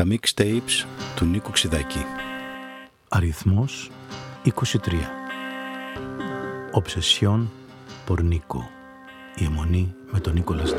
Τα mixtapes του Νίκου Ξιδάκη. Αριθμός 23. Οψεσιόν Πορνίκο. Η αιμονή με τον Νίκολας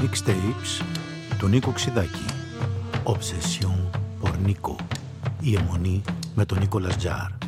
Τζά. Νίκο Ξιδάκη. Obsession Πορνίκο. Η αιμονή με τον Νίκολας Τζάρ.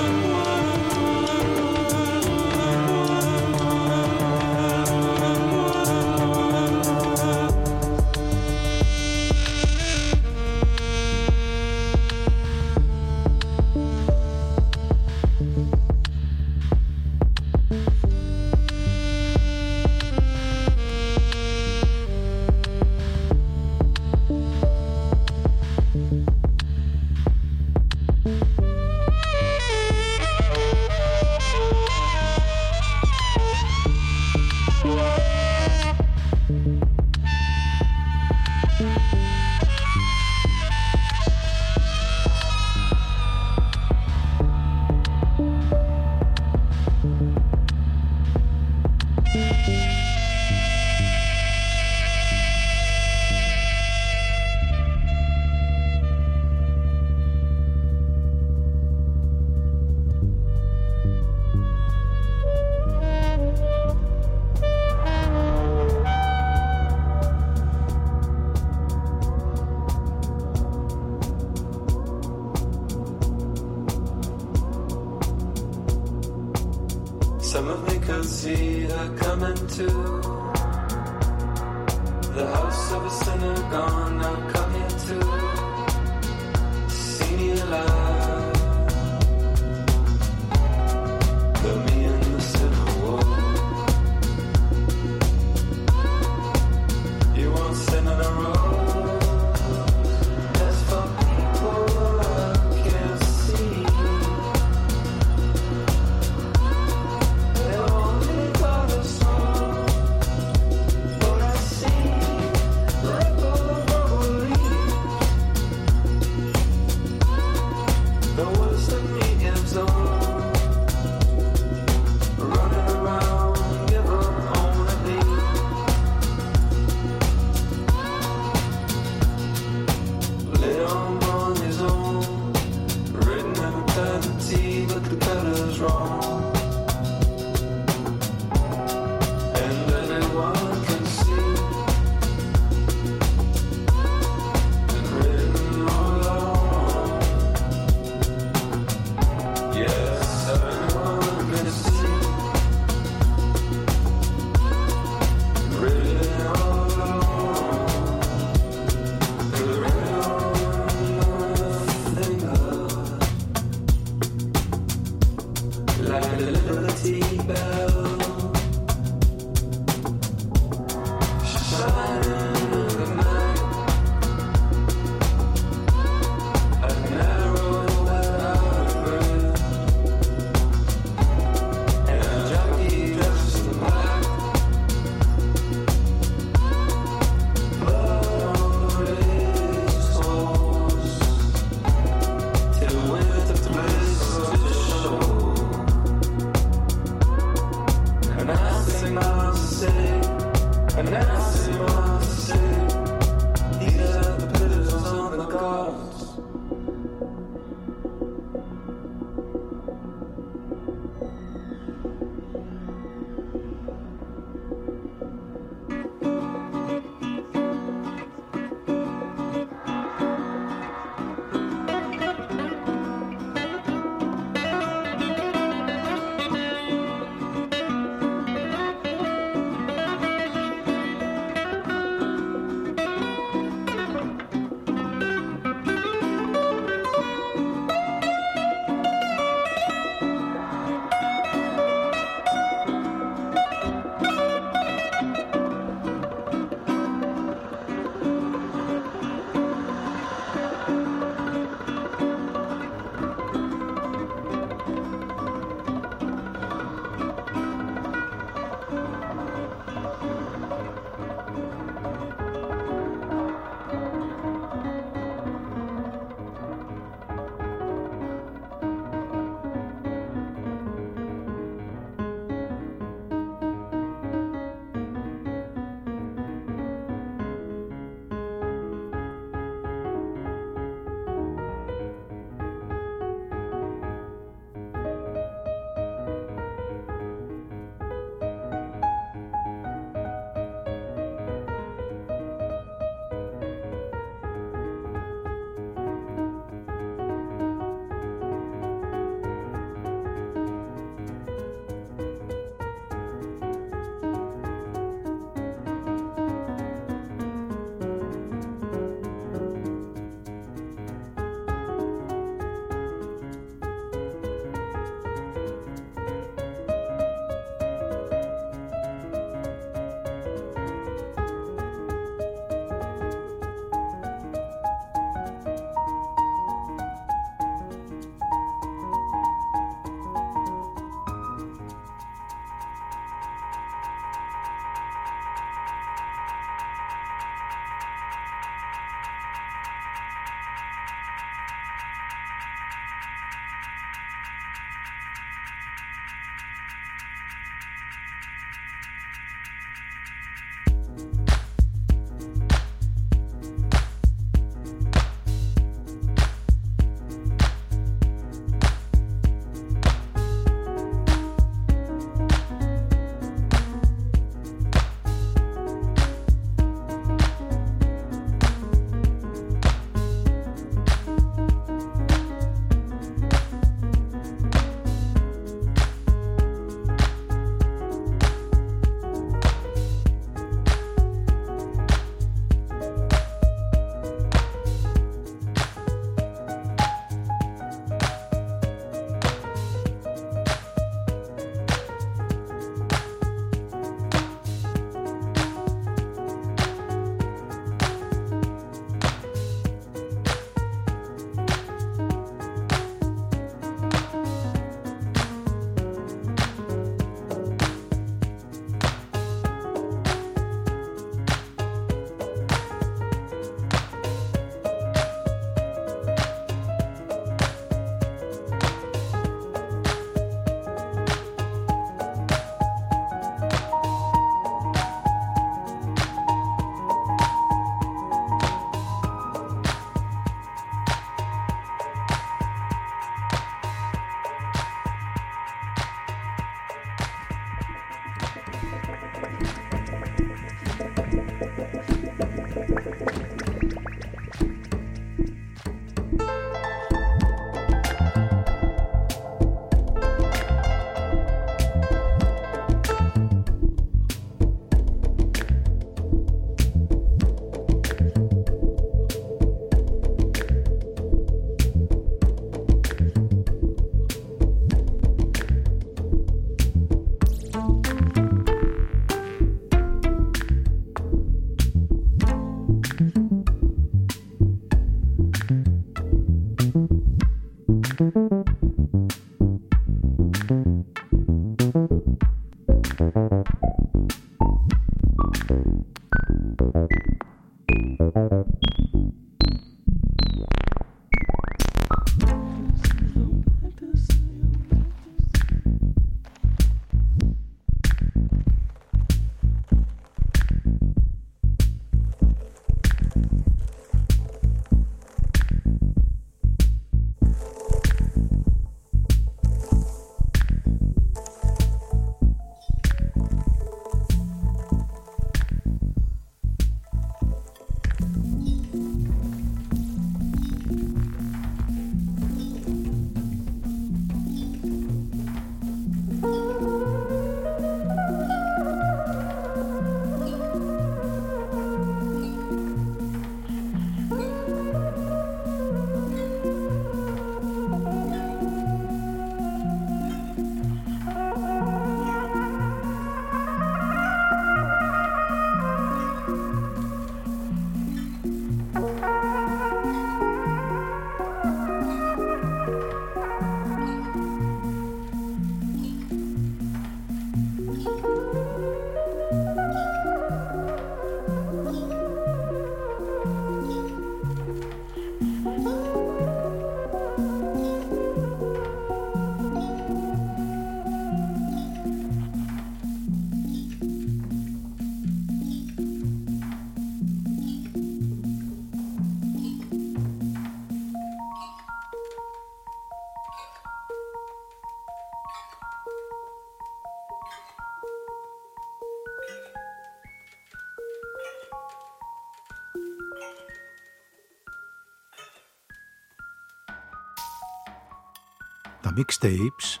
Mixtapes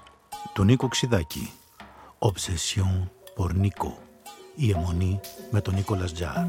του Νίκο Ξιδάκη. Obsession por Nico. Η αιμονή με τον Νίκολας Τζάρ.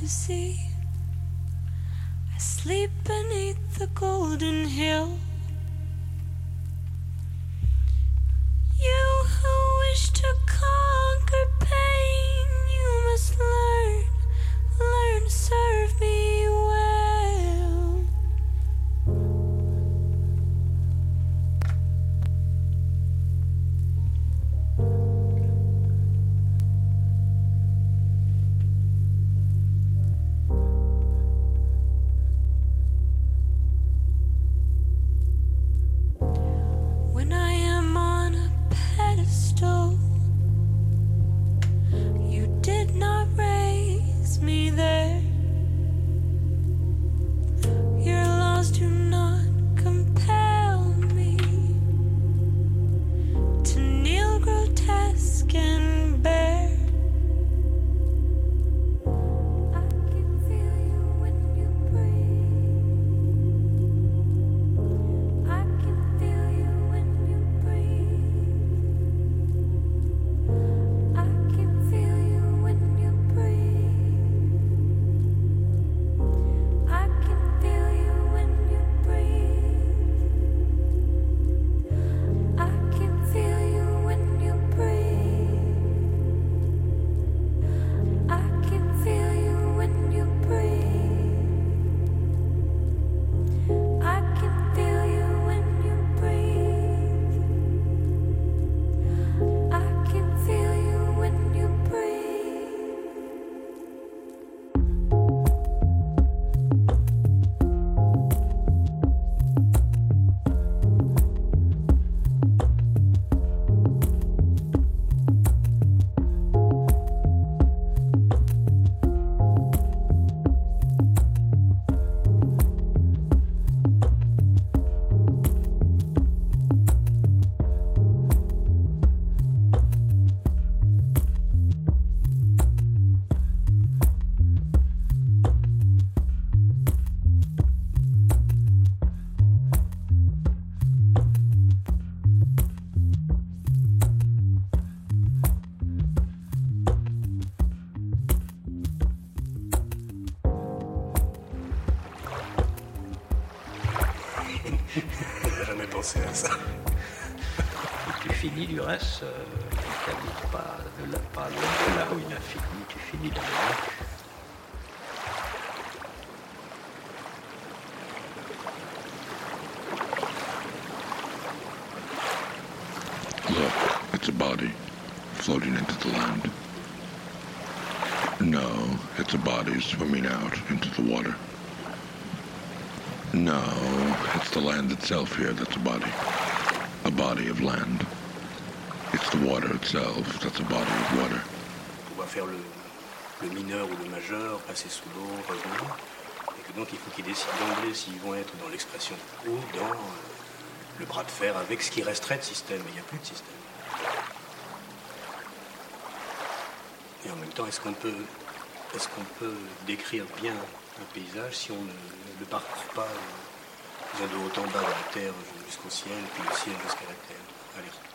You see, I sleep beneath the golden hill. Look, it's a body floating into the land. No, it's a body swimming out into the water. No, it's the land itself here that's a body. A body of land. It's the water itself that's a body of water. On va faire le, le mineur ou le majeur, passer sous l'eau, revenir. Et que donc il faut qu'ils décident d'emblée s'ils vont être dans l'expression ou dans euh, le bras de fer avec ce qui resterait de système. Mais il n'y a plus de système. Et en même temps, est-ce qu'on peut, qu'on peut décrire bien un paysage si on ne le parcourt pas euh, de haut en bas de la terre jusqu'au ciel, puis le ciel jusqu'à la terre Allez.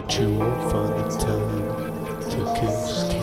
But you won't find the time to kiss,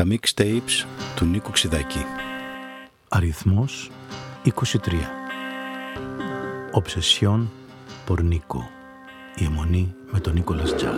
Τα mixtapes του Νίκου Ξιδάκη. Αριθμός 23. Οψεσιόν por Νίκο. Η αιμονή με τον Νίκολας Τζα.